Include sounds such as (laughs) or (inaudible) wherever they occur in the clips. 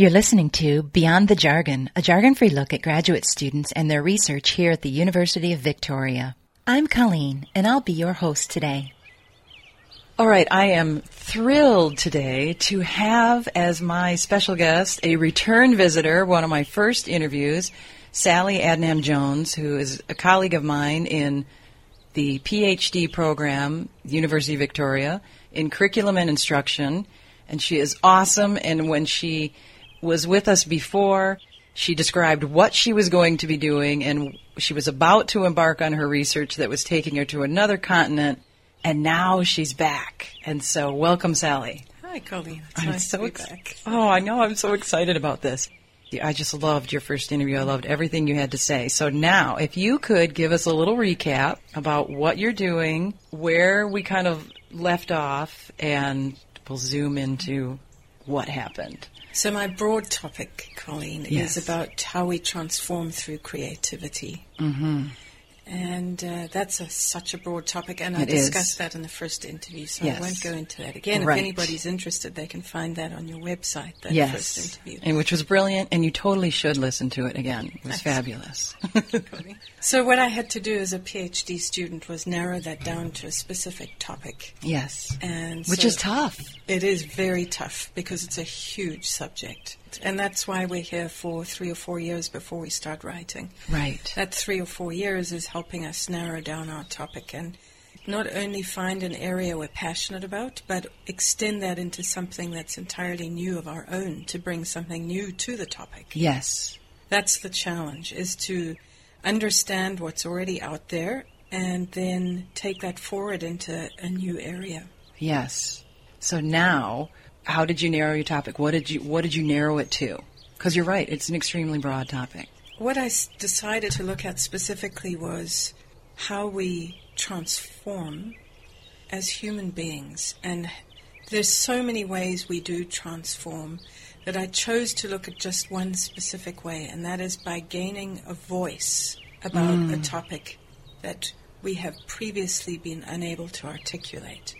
You're listening to Beyond the Jargon, a jargon free look at graduate students and their research here at the University of Victoria. I'm Colleen, and I'll be your host today. All right, I am thrilled today to have as my special guest a return visitor, one of my first interviews, Sally Adnams-Jones, who is a colleague of mine in the PhD program, University of Victoria, in curriculum and instruction. And she is awesome. And when she was with us before, she described what she was going to be doing, and she was about to embark on her research that was taking her to another continent and now she's back. And so, welcome, Sally. Hi, Colleen. It's I'm nice so to be ex- back. Oh, I know. I'm so excited about this. I just loved your first interview. I loved everything you had to say. So now, if you could give us a little recap about what you're doing, where we kind of left off, and we'll zoom into what happened. So, my broad topic, Colleen, Yes. is about how we transform through creativity. Mm-hmm. And uh, that's a, such a broad topic, and I It is. discussed that in the first interview, so Yes. I won't go into that again. Right. If anybody's interested, they can find that on your website, that Yes. first interview. And which was brilliant, and you totally should listen to it again. It was Thanks. fabulous. (laughs) So, what I had to do as a PhD student was narrow that down to a specific topic. yes. And Which so- is tough. It is very tough because it's a huge subject. And that's why we're here for three or four years before we start writing. Right. That three or four years is helping us narrow down our topic and not only find an area we're passionate about, but extend that into something that's entirely new of our own to bring something new to the topic. Yes. That's the challenge, is to understand what's already out there and then take that forward into a new area. Yes. So now, how did you narrow your topic? What did you What did you narrow it to? Because you're right, it's an extremely broad topic. What I s- decided to look at specifically was how we transform as human beings. And there's so many ways we do transform that I chose to look at just one specific way, and that is by gaining a voice about a mm. topic that we have previously been unable to articulate.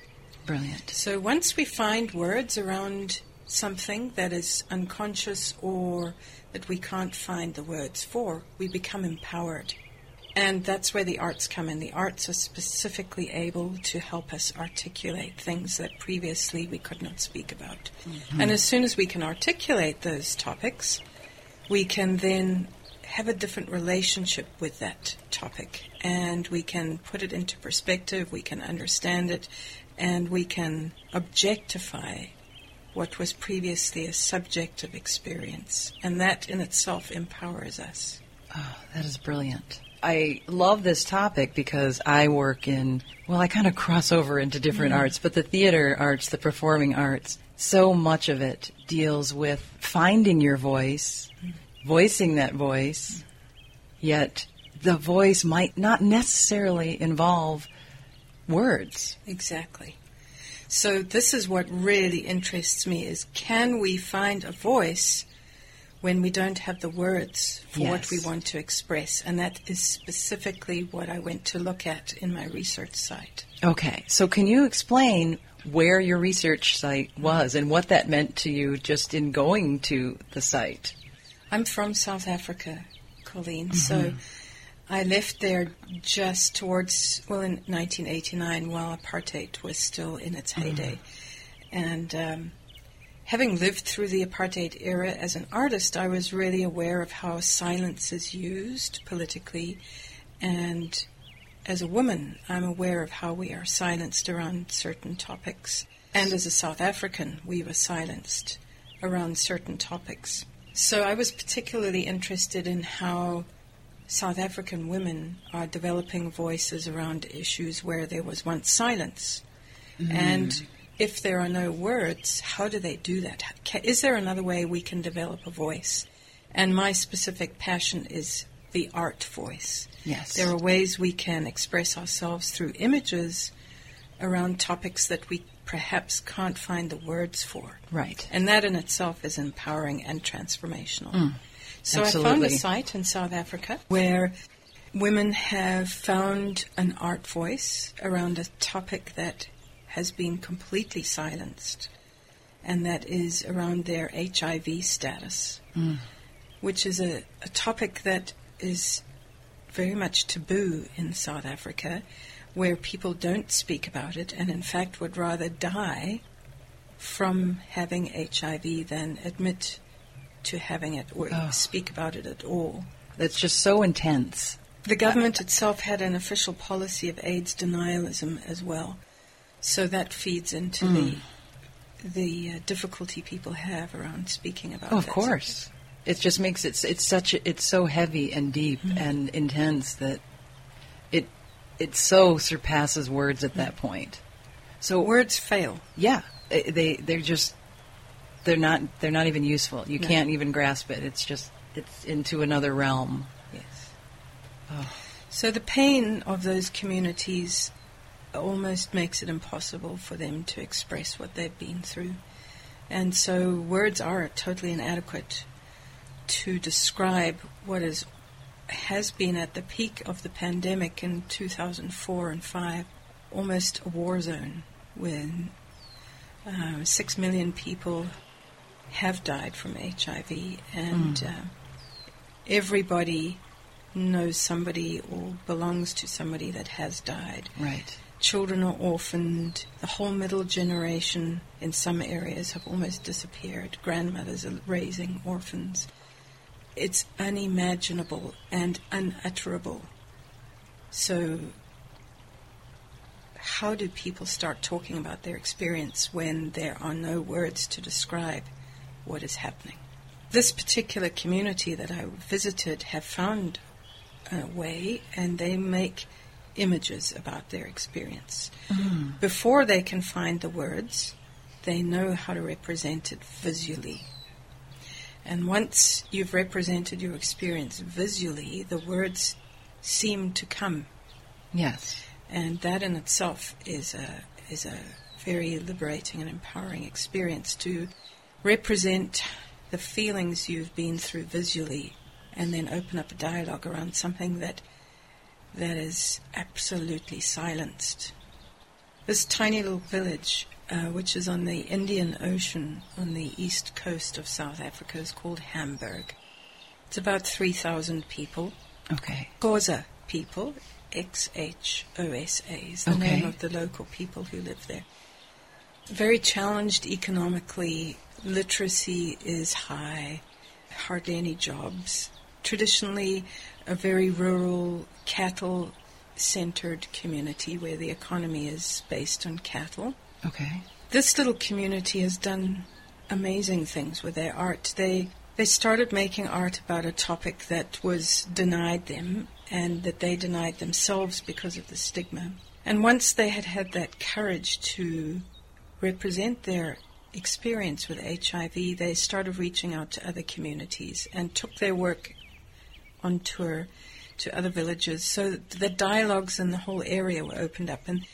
Brilliant. So once we find words around something that is unconscious or that we can't find the words for, we become empowered. And that's where the arts come in. The arts are specifically able to help us articulate things that previously we could not speak about. Mm-hmm. And as soon as we can articulate those topics, we can then have a different relationship with that topic and we can put it into perspective, we can understand it, and we can objectify what was previously a subjective experience. And that in itself empowers us. Oh, that is brilliant. I love this topic because I work in, well, I kind of cross over into different mm-hmm. arts, but the theater arts, the performing arts, so much of it deals with finding your voice, mm-hmm. voicing that voice, yet the voice might not necessarily involve words. Exactly. So this is what really interests me is can we find a voice when we don't have the words for what we want to express? And that is specifically what I went to look at in my research site. Okay, so can you explain where your research site was and what that meant to you just in going to the site? I'm from South Africa, Colleen. So mm-hmm. I left there just towards, well, in 1989 while apartheid was still in its heyday. And um, having lived through the apartheid era as an artist, I was really aware of how silence is used politically. And as a woman, I'm aware of how we are silenced around certain topics. And as a South African, we were silenced around certain topics. So I was particularly interested in how South African women are developing voices around issues where there was once silence. Mm-hmm. And if there are no words, how do they do that? Is there another way we can develop a voice? And my specific passion is the art voice. Yes. There are ways we can express ourselves through images around topics that we perhaps can't find the words for. Right. And that in itself is empowering and transformational. so I found a site in South Africa where women have found an art voice around a topic that has been completely silenced. and that is around their HIV status, mm. which is a, a topic that is very much taboo in South Africa, where people don't speak about it and, in fact, would rather die from having HIV than admit to having it or oh. speak about it at all. That's just so intense. The government itself had an official policy of AIDS denialism as well, so that feeds into mm. the the uh, difficulty people have around speaking about. Oh, of course, subject. it just makes it it's such a, it's so heavy and deep mm. and intense that it so surpasses words at that point. So words fail. Yeah, they they're just they're not they're not even useful. You no. can't even grasp it. It's just it's into another realm. Yes. Oh. So the pain of those communities almost makes it impossible for them to express what they've been through. And so words are totally inadequate to describe what is has been at the peak of the pandemic in 2004 and 5 almost a war zone when uh, 6 million people have died from HIV and mm. uh, everybody knows somebody or belongs to somebody that has died. Right. Children are orphaned. The whole middle generation in some areas have almost disappeared. Grandmothers are raising orphans. It's unimaginable and unutterable. So, how do people start talking about their experience when there are no words to describe what is happening? This particular community that I visited have found a way, and they make images about their experience. Mm. Before they can find the words, they know how to represent it visually. And once you've represented your experience visually, the words seem to come. Yes. And that in itself is a is a very liberating and empowering experience to represent the feelings you've been through visually and then open up a dialogue around something that that is absolutely silenced. This tiny little village, uh, which is on the Indian Ocean on the east coast of South Africa, is called Hamburg. It's about 3,000 people. Okay. Xhosa people, X H O S A, is the okay. name of the local people who live there. Very challenged economically, literacy is high, hardly any jobs. Traditionally, a very rural, cattle centered community where the economy is based on cattle. Okay. This little community has done amazing things with their art. They they started making art about a topic that was denied them and that they denied themselves because of the stigma. And once they had had that courage to represent their experience with HIV, they started reaching out to other communities and took their work on tour to other villages. So the dialogues in the whole area were opened up. And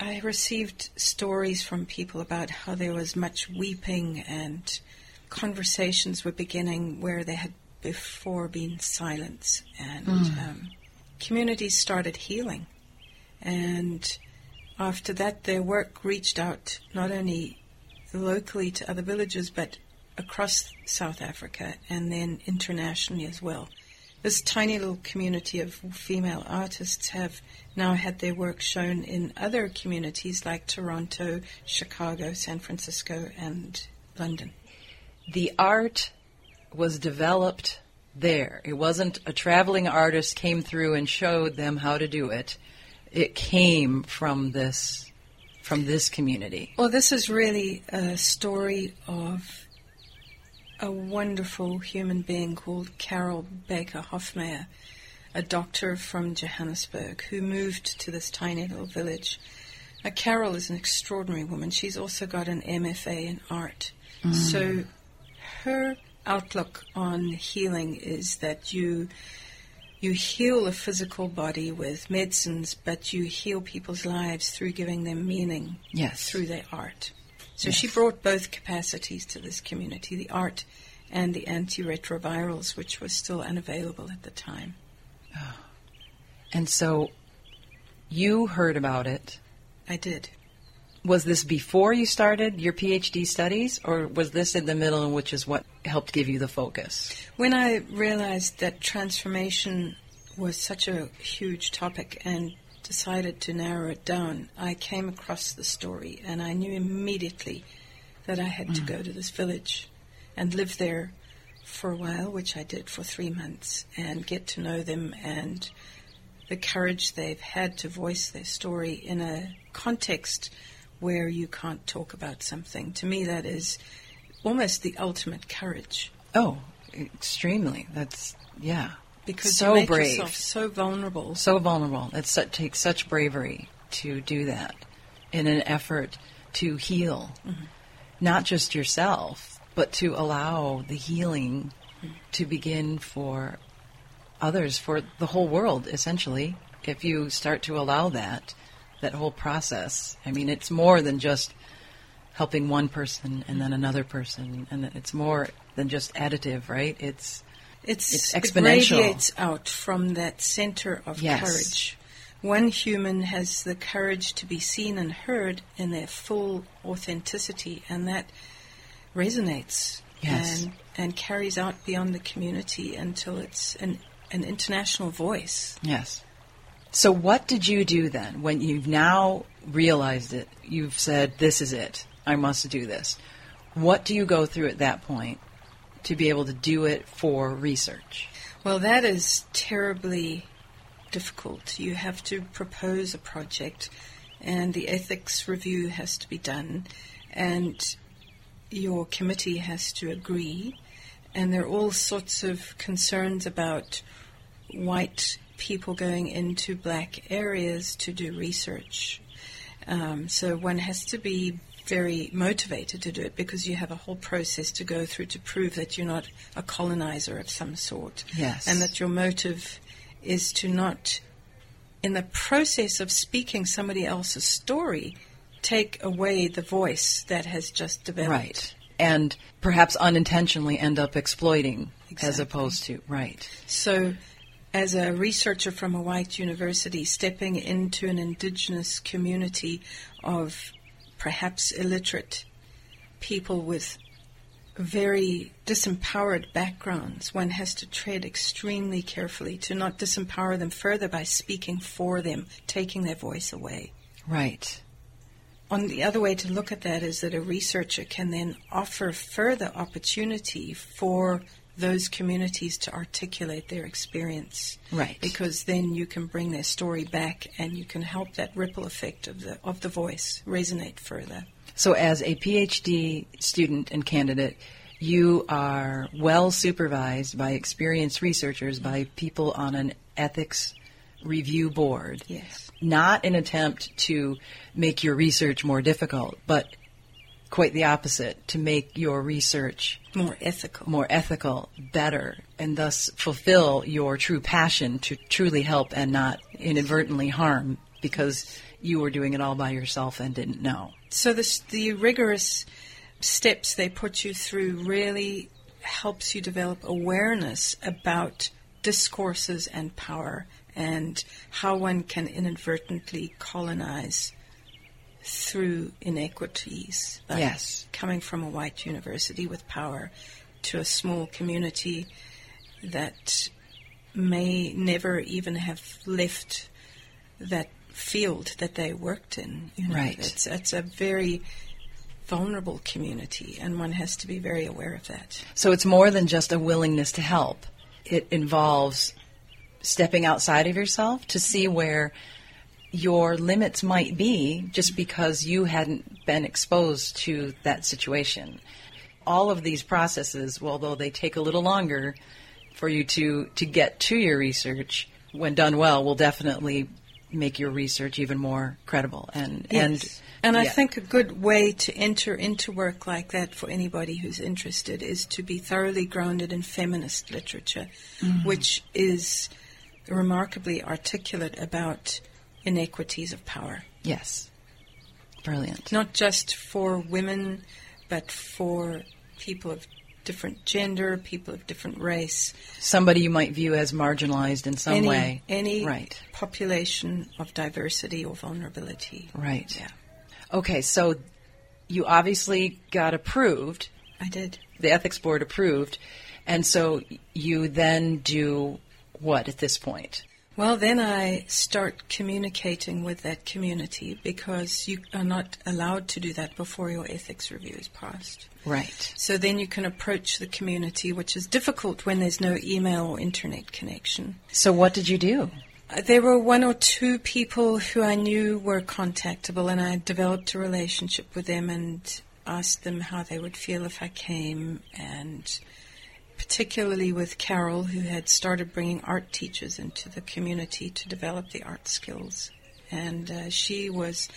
I received stories from people about how there was much weeping and conversations were beginning where there had before been silence. And mm. um, communities started healing. And after that, their work reached out not only locally to other villages, but across South Africa and then internationally as well. This tiny little community of female artists have now had their work shown in other communities like Toronto, Chicago, San Francisco, and London. The art was developed there. It wasn't a traveling artist came through and showed them how to do it. It came from this from this community. Well, this is really a story of a wonderful human being called Carol Baker Hofmeyr, a doctor from Johannesburg who moved to this tiny little village. Uh, Carol is an extraordinary woman. She's also got an MFA in art. Mm. So her outlook on healing is that you you heal a physical body with medicines, but you heal people's lives through giving them meaning yes. through their art. So yes. she brought both capacities to this community the art and the antiretrovirals, which were still unavailable at the time. Oh. And so you heard about it. I did. was this before you started your PhD studies, or was this in the middle, which is what helped give you the focus? When I realized that transformation was such a huge topic and decided to narrow it down, I came across the story and I knew immediately that I had mm. to go to this village and live there for a while, which I did for three months, and get to know them and the courage they've had to voice their story in a context where you can't talk about something. To me, that is almost the ultimate courage. Oh, extremely. That's yeah. Because so you make brave, yourself so vulnerable, so vulnerable. It takes such bravery to do that in an effort to heal, mm-hmm. not just yourself, but to allow the healing mm-hmm. to begin for others, for the whole world, essentially. If you start to allow that, that whole process. I mean, it's more than just helping one person and then another person, and it's more than just additive, right? It's it's, it's exponential. It radiates out from that center of yes. courage. One human has the courage to be seen and heard in their full authenticity, and that resonates yes. and and carries out beyond the community until it's an an international voice. Yes. So, what did you do then when you've now realized it? You've said, This is it. I must do this. What do you go through at that point to be able to do it for research? Well, that is terribly difficult. You have to propose a project, and the ethics review has to be done, and your committee has to agree, and there are all sorts of concerns about white people going into black areas to do research. Um, so one has to be very motivated to do it because you have a whole process to go through to prove that you're not a colonizer of some sort. Yes. And that your motive is to not, in the process of speaking somebody else's story, take away the voice that has just developed. Right. And perhaps unintentionally end up exploiting exactly. as opposed to, right. So as a researcher from a white university stepping into an indigenous community of perhaps illiterate people with very disempowered backgrounds, one has to tread extremely carefully to not disempower them further by speaking for them, taking their voice away. Right. On the other way to look at that is that a researcher can then offer further opportunity for those communities to articulate their experience. Right. Because then you can bring their story back and you can help that ripple effect of the of the voice resonate further. So as a PhD student and candidate, you are well supervised by experienced researchers, by people on an ethics review board. Yes. Not an attempt to make your research more difficult, but quite the opposite to make your research more ethical. more ethical better and thus fulfill your true passion to truly help and not inadvertently harm because you were doing it all by yourself and didn't know. So this, the rigorous steps they put you through really helps you develop awareness about discourses and power and how one can inadvertently colonize through inequities. yes. Coming from a white university with power to a small community that may never even have left that field that they worked in. You know, right. It's, it's a very vulnerable community, and one has to be very aware of that. So it's more than just a willingness to help. It involves stepping outside of yourself to see where your limits might be just because you hadn't been exposed to that situation. All of these processes, although they take a little longer for you to, to get to your research, when done well, will definitely make your research even more credible. And yes. and and yeah. I think a good way to enter into work like that for anybody who's interested is to be thoroughly grounded in feminist literature, mm-hmm. which is remarkably articulate about inequities of power. Yes. Brilliant. Not just for women, but for people of different gender, people of different race. Somebody you might view as marginalized in some any, way. Any right. population of diversity or vulnerability. Right. Yeah. Okay, so you obviously got approved. I did. The ethics board approved, and so you then do what at this point? Well, then I start communicating with that community because you are not allowed to do that before your ethics review is passed. Right. So then you can approach the community, which is difficult when there's no email or internet connection. So what did you do? Uh, There were one or two people who I knew were contactable, and I developed a relationship with them and asked them how they would feel if I came, and particularly with Carol, who had started bringing art teachers into the community to develop the art skills. And uh, she was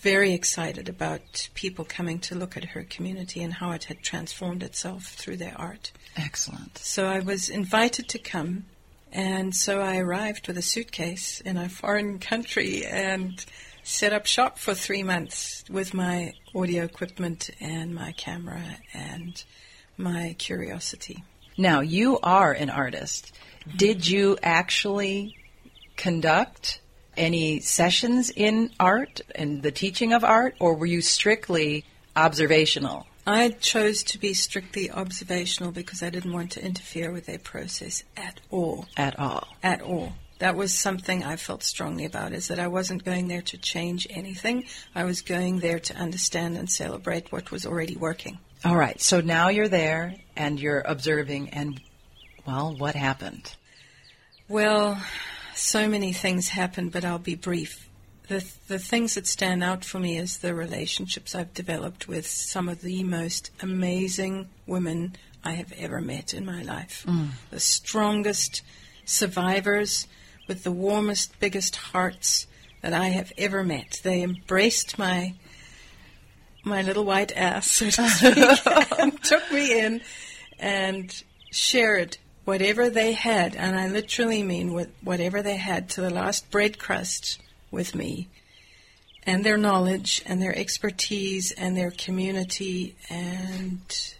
very excited about people coming to look at her community and how it had transformed itself through their art. Excellent. So I was invited to come, and so I arrived with a suitcase in a foreign country and set up shop for three months with my audio equipment and my camera and my curiosity. Now, you are an artist. Did you actually conduct any sessions in art and the teaching of art, or were you strictly observational? I chose to be strictly observational because I didn't want to interfere with their process at all. At all. At all. That was something I felt strongly about is that I wasn't going there to change anything. I was going there to understand and celebrate what was already working. All right, so now you're there and you're observing, and well, what happened? Well, so many things happened, but I'll be brief. The, the things that stand out for me is the relationships I've developed with some of the most amazing women I have ever met in my life. Mm. The strongest survivors with the warmest, biggest hearts that I have ever met. They embraced my my little white ass, so to (laughs) speak, took me in and shared whatever they had, and I literally mean whatever they had to the last bread crust with me, and their knowledge and their expertise and their community, and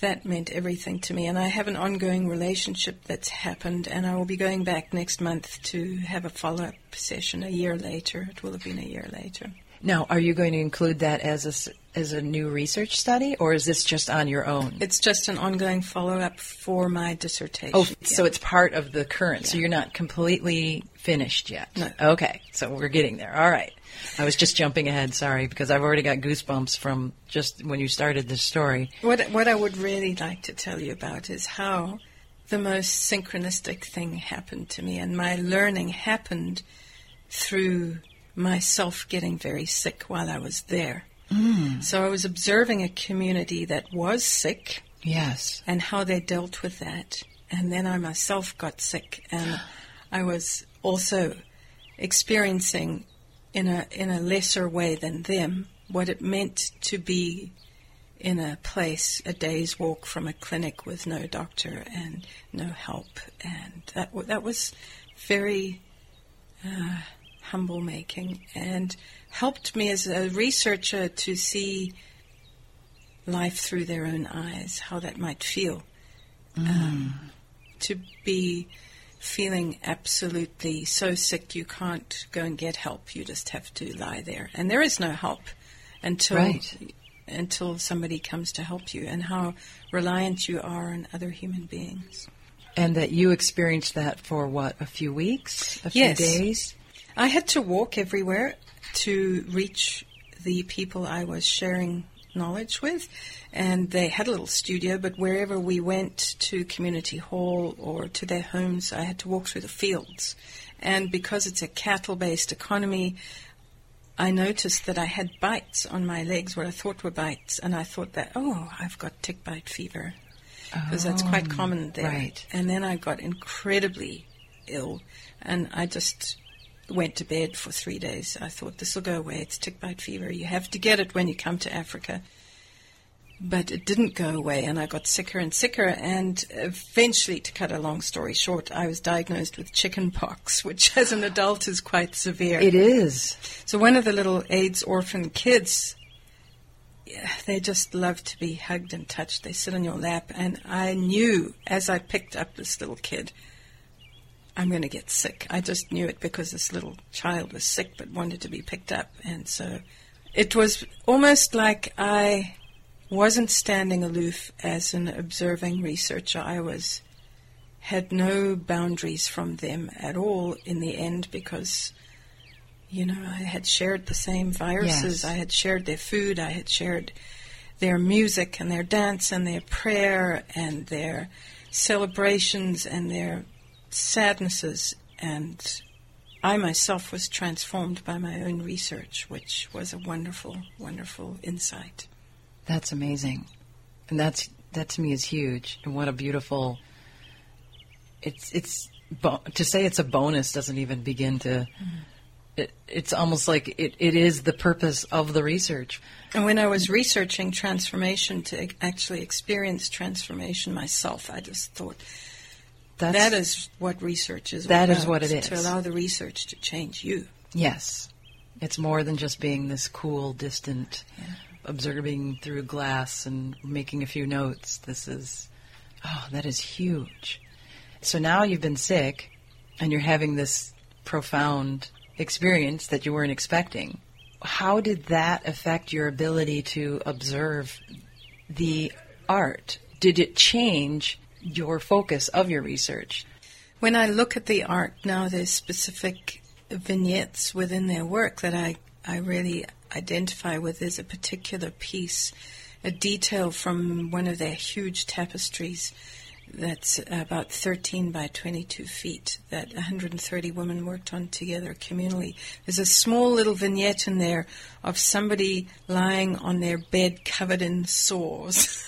that meant everything to me. And I have an ongoing relationship that's happened, and I will be going back next month to have a follow up session a year later. It will have been a year later. Now, are you going to include that as a, as a new research study, or is this just on your own? It's just an ongoing follow up for my dissertation. Oh, so it's part of the current. So you're not completely finished yet. No. Okay, so we're getting there. All right. I was just jumping ahead. Sorry, because I've already got goosebumps from just when you started this story. What what I would really like to tell you about is how the most synchronistic thing happened to me, and my learning happened through myself getting very sick while I was there. So I was observing a community that was sick Yes. and how they dealt with that, and then I myself got sick, and I was also experiencing in a in a lesser way than them what it meant to be in a place a day's walk from a clinic with no doctor and no help, and that that was very uh, humble making and helped me as a researcher to see life through their own eyes, how that might feel. Um, to be feeling absolutely so sick you can't go and get help, you just have to lie there. And there is no help until Right. until somebody comes to help you and how reliant you are on other human beings. And that you experienced that for what, a few weeks? A few Yes. days? I had to walk everywhere to reach the people I was sharing knowledge with, and they had a little studio, but wherever we went to community hall or to their homes, I had to walk through the fields. And because it's a cattle based economy, I noticed that I had bites on my legs, what I thought were bites, and I thought that, oh, I've got tick bite fever. Because that's quite oh, common there. right. And then I got incredibly ill, and I just went to bed for three days. I thought this will go away. It's tick bite fever. You have to get it when you come to Africa. But it didn't go away, and I got sicker and sicker. And eventually, to cut a long story short, I was diagnosed with chicken pox, (laughs) which as an adult is quite severe. It is. So one of the little AIDS orphan kids, yeah, they just love to be hugged and touched. They sit on your lap, and I knew as I picked up this little kid, I'm going to get sick. I just knew it because this little child was sick but wanted to be picked up. And so it was almost like I wasn't standing aloof as an observing researcher. I was had no boundaries from them at all in the end because you know I had shared the same viruses. Yes. I had shared their food. I had shared their music and their dance and their prayer and their celebrations and their sadnesses and I myself was transformed by my own research, which was a wonderful, wonderful insight. That's amazing, and that's that to me is huge. And what a beautiful. It's it's bo- to say it's a bonus doesn't even begin to. Mm-hmm. It, it's almost like it, it is the purpose of the research. And when I was researching transformation to actually experience transformation myself, I just thought That's, that is what research is. That is about, what it is. To allow the research to change you. Yes. It's more than just being this cool, distant, observing through glass and making a few notes. This is, oh, that is huge. So now you've been sick and you're having this profound experience that you weren't expecting. How did that affect your ability to observe the art? Did it change your focus of your research? When I look at the art now, there's specific vignettes within their work that I, I really identify with. There's a particular piece, a detail from one of their huge tapestries that's about 13 by 22 feet that 130 women worked on together communally. There's a small little vignette in there of somebody lying on their bed covered in sores.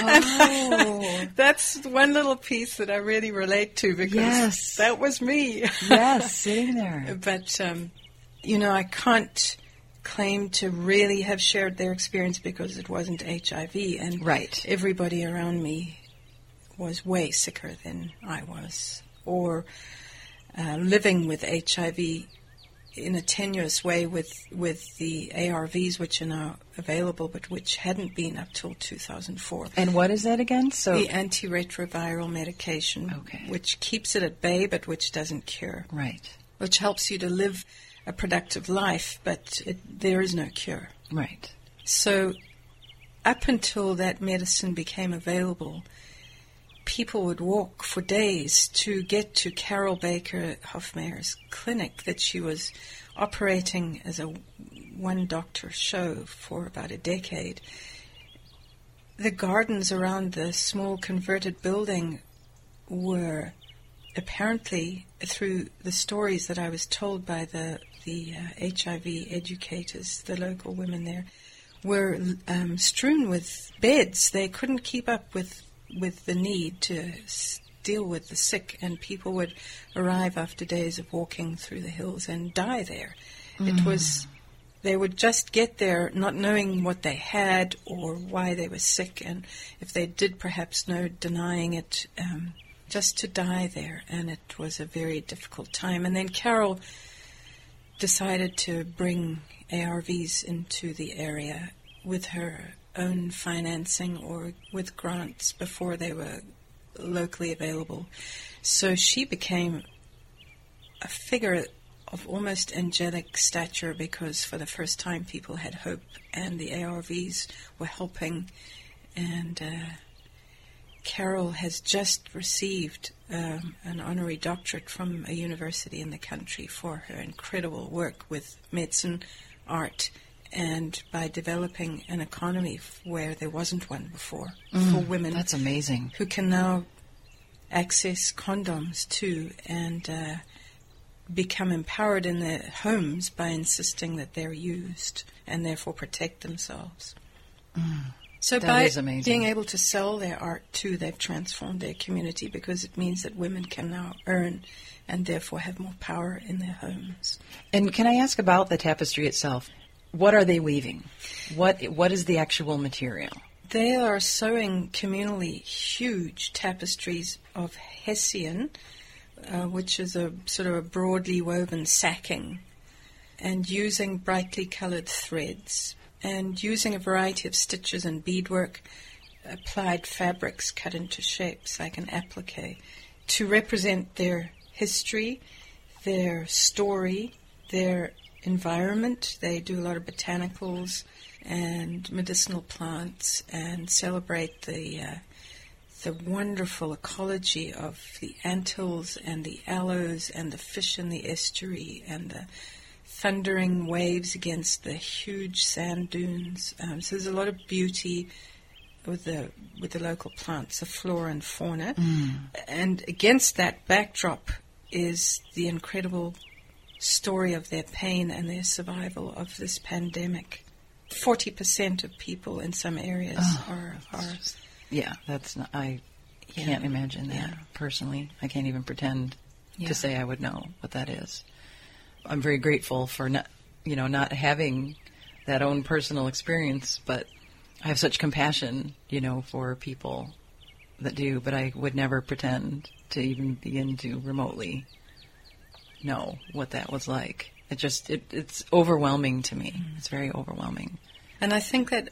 Oh. (laughs) That's one little piece that I really relate to because Yes. that was me. yes, (laughs) sitting there. but, um, you know, I can't claim to really have shared their experience because it wasn't HIV. And Right. everybody around me was way sicker than I was, or uh, living with HIV in a tenuous way with with the ARVs, which are now available, but which hadn't been up till 2004. And what is that again? So The antiretroviral medication, Okay. which keeps it at bay, but which doesn't cure, right, which helps you to live a productive life, but it, there is no cure. right. So, up until that medicine became available, people would walk for days to get to Carol Baker Hofmeyr's clinic that she was operating as a one doctor show for about a decade. The gardens around the small converted building were apparently through the stories that I was told by the the uh, HIV educators, the local women there, were um, strewn with beds. They couldn't keep up with with the need to deal with the sick, and people would arrive after days of walking through the hills and die there. It was they would just get there not knowing what they had or why they were sick, and if they did perhaps know, denying it, um, just to die there. And it was a very difficult time. And then Carol decided to bring ARVs into the area with her own financing or with grants before they were locally available. So she became a figure of almost angelic stature because for the first time people had hope and the ARVs were helping. And uh, Carol has just received um, an honorary doctorate from a university in the country for her incredible work with medicine, art, and by developing an economy where there wasn't one before for women That's amazing. who can now access condoms too and uh, become empowered in their homes by insisting that they're used and therefore protect themselves. So That by being able to sell their art too, they've transformed their community because it means that women can now earn and therefore have more power in their homes. And can I ask about the tapestry itself? What are they weaving? What what is the actual material? They are sewing communally huge tapestries of Hessian, uh, which is a sort of a broadly woven sacking, and using brightly colored threads, and using a variety of stitches and beadwork, applied fabrics cut into shapes like an applique, to represent their history, their story, their environment. They do a lot of botanicals and medicinal plants and celebrate the uh, the wonderful ecology of the Antilles and the aloes and the fish in the estuary and the thundering waves against the huge sand dunes. Um, so there's a lot of beauty with the with the local plants, the flora and fauna, Mm. and against that backdrop is the incredible story of their pain and their survival of this pandemic. Forty percent of people in some areas Oh, are are Yeah, that's not, I Yeah. can't imagine that Yeah. personally. I can't even pretend Yeah. to say I would know what that is. I'm very grateful for not, you know, not having that own personal experience, but I have such compassion, you know, for people that do, but I would never pretend to even begin to remotely know what that was like. It just it, it's overwhelming to me. Mm-hmm. It's very overwhelming. And I think that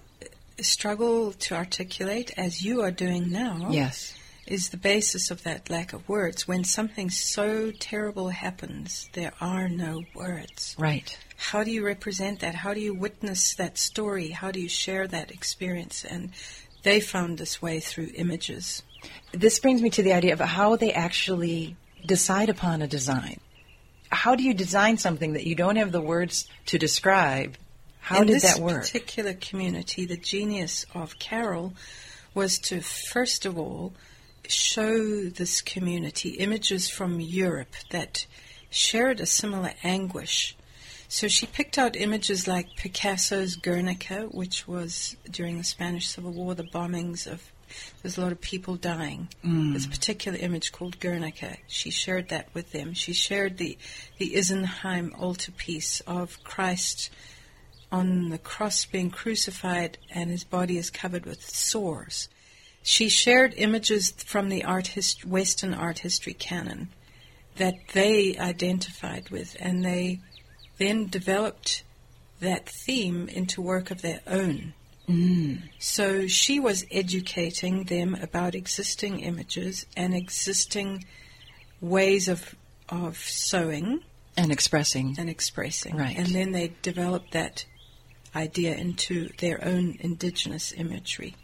struggle to articulate, as you are doing now, Yes. is the basis of that lack of words. When something so terrible happens, there are no words. Right. How do you represent that? How do you witness that story? How do you share that experience? And they found this way through images. This brings me to the idea of how they actually decide upon a design. How do you design something that you don't have the words to describe? How In did that work? In this particular community, the genius of Carol was to first of all show this community images from Europe that shared a similar anguish. So she picked out images like Picasso's Guernica, which was during the Spanish Civil War, the bombings of there's a lot of people dying. Mm. There's a particular image called Guernica. She shared that with them. She shared the the Isenheim altarpiece of Christ on the cross being crucified and his body is covered with sores. She shared images from the art hist- Western art history canon that they identified with, and they then developed that theme into work of their own. So she was educating them about existing images and existing ways of of sewing and expressing. and expressing. Right. And then they developed that idea into their own indigenous imagery.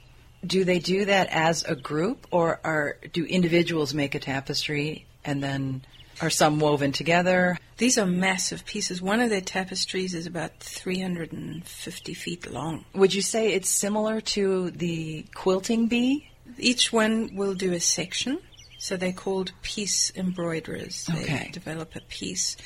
Do they do that as a group, or are do individuals make a tapestry and then are some woven together? These are massive pieces. One of their tapestries is about 350 feet long. Would you say it's similar to the quilting bee? Each one will do a section. So they're called piece embroiderers. Okay. They develop a piece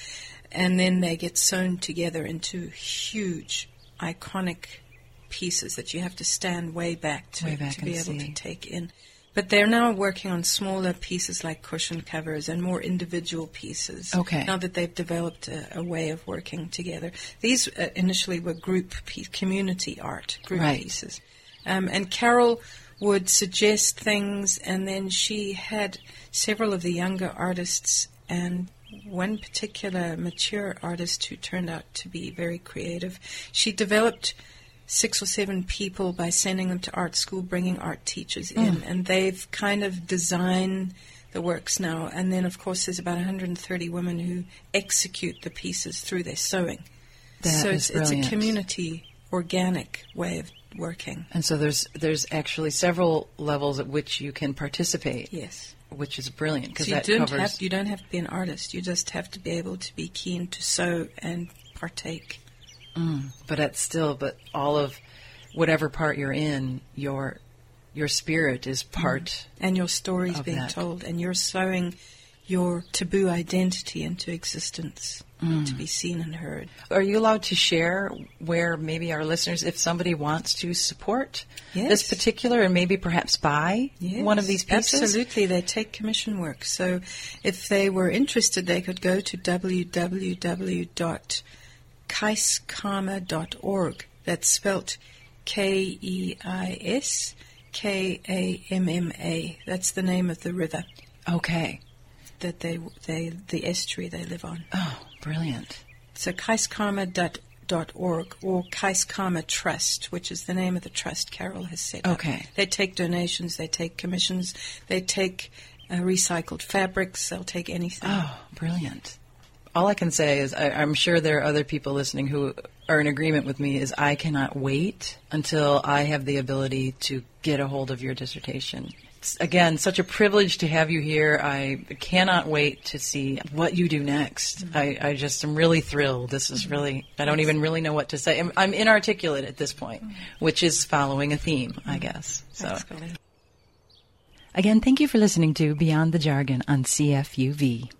and then they get sewn together into huge, iconic pieces that you have to stand way back to, Way back to be able see. to take in. But they're now working on smaller pieces like cushion covers and more individual pieces. Okay. Now that they've developed a, a way of working together. These uh, initially were group piece, community art, group Right. pieces. Um, and Carol would suggest things, and then she had several of the younger artists and one particular mature artist who turned out to be very creative. She developed six or seven people by sending them to art school, bringing art teachers mm. in, and they've kind of designed the works now. And then, of course, there's about 130 women who execute the pieces through their sewing. That so it's, it's a community, organic way of working. And so there's there's actually several levels at which you can participate, Yes. which is brilliant because So that don't covers. have you don't have to be an artist. You just have to be able to be keen to sew and partake. But it's still, but all of whatever part you're in, your your spirit is part. and your stories Of being that. told, and you're sewing your taboo identity into existence Mm. to be seen and heard. Are you allowed to share where maybe our listeners, if somebody wants to support Yes. this particular and maybe perhaps buy one of these pieces? Absolutely, they take commission work. So if they were interested, they could go to www.keiskamma.org. That's spelt K E I S K A M M A. That's the name of the river Okay. that they they the estuary they live on. Oh, brilliant. So keiskamma.org or Keiskamma Trust, which is the name of the trust Carol has set up. Okay. They take donations, they take commissions, they take uh, recycled fabrics. They'll take anything. Oh, brilliant. All I can say is I, I'm sure there are other people listening who are in agreement with me is I cannot wait until I have the ability to get a hold of your dissertation. It's, again, such a privilege to have you here. I cannot wait to see what you do next. I, I just am really thrilled. This is really, I don't even really know what to say. I'm, I'm inarticulate at this point, which is following a theme, I guess. So. Again, thank you for listening to Beyond the Jargon on CFUV.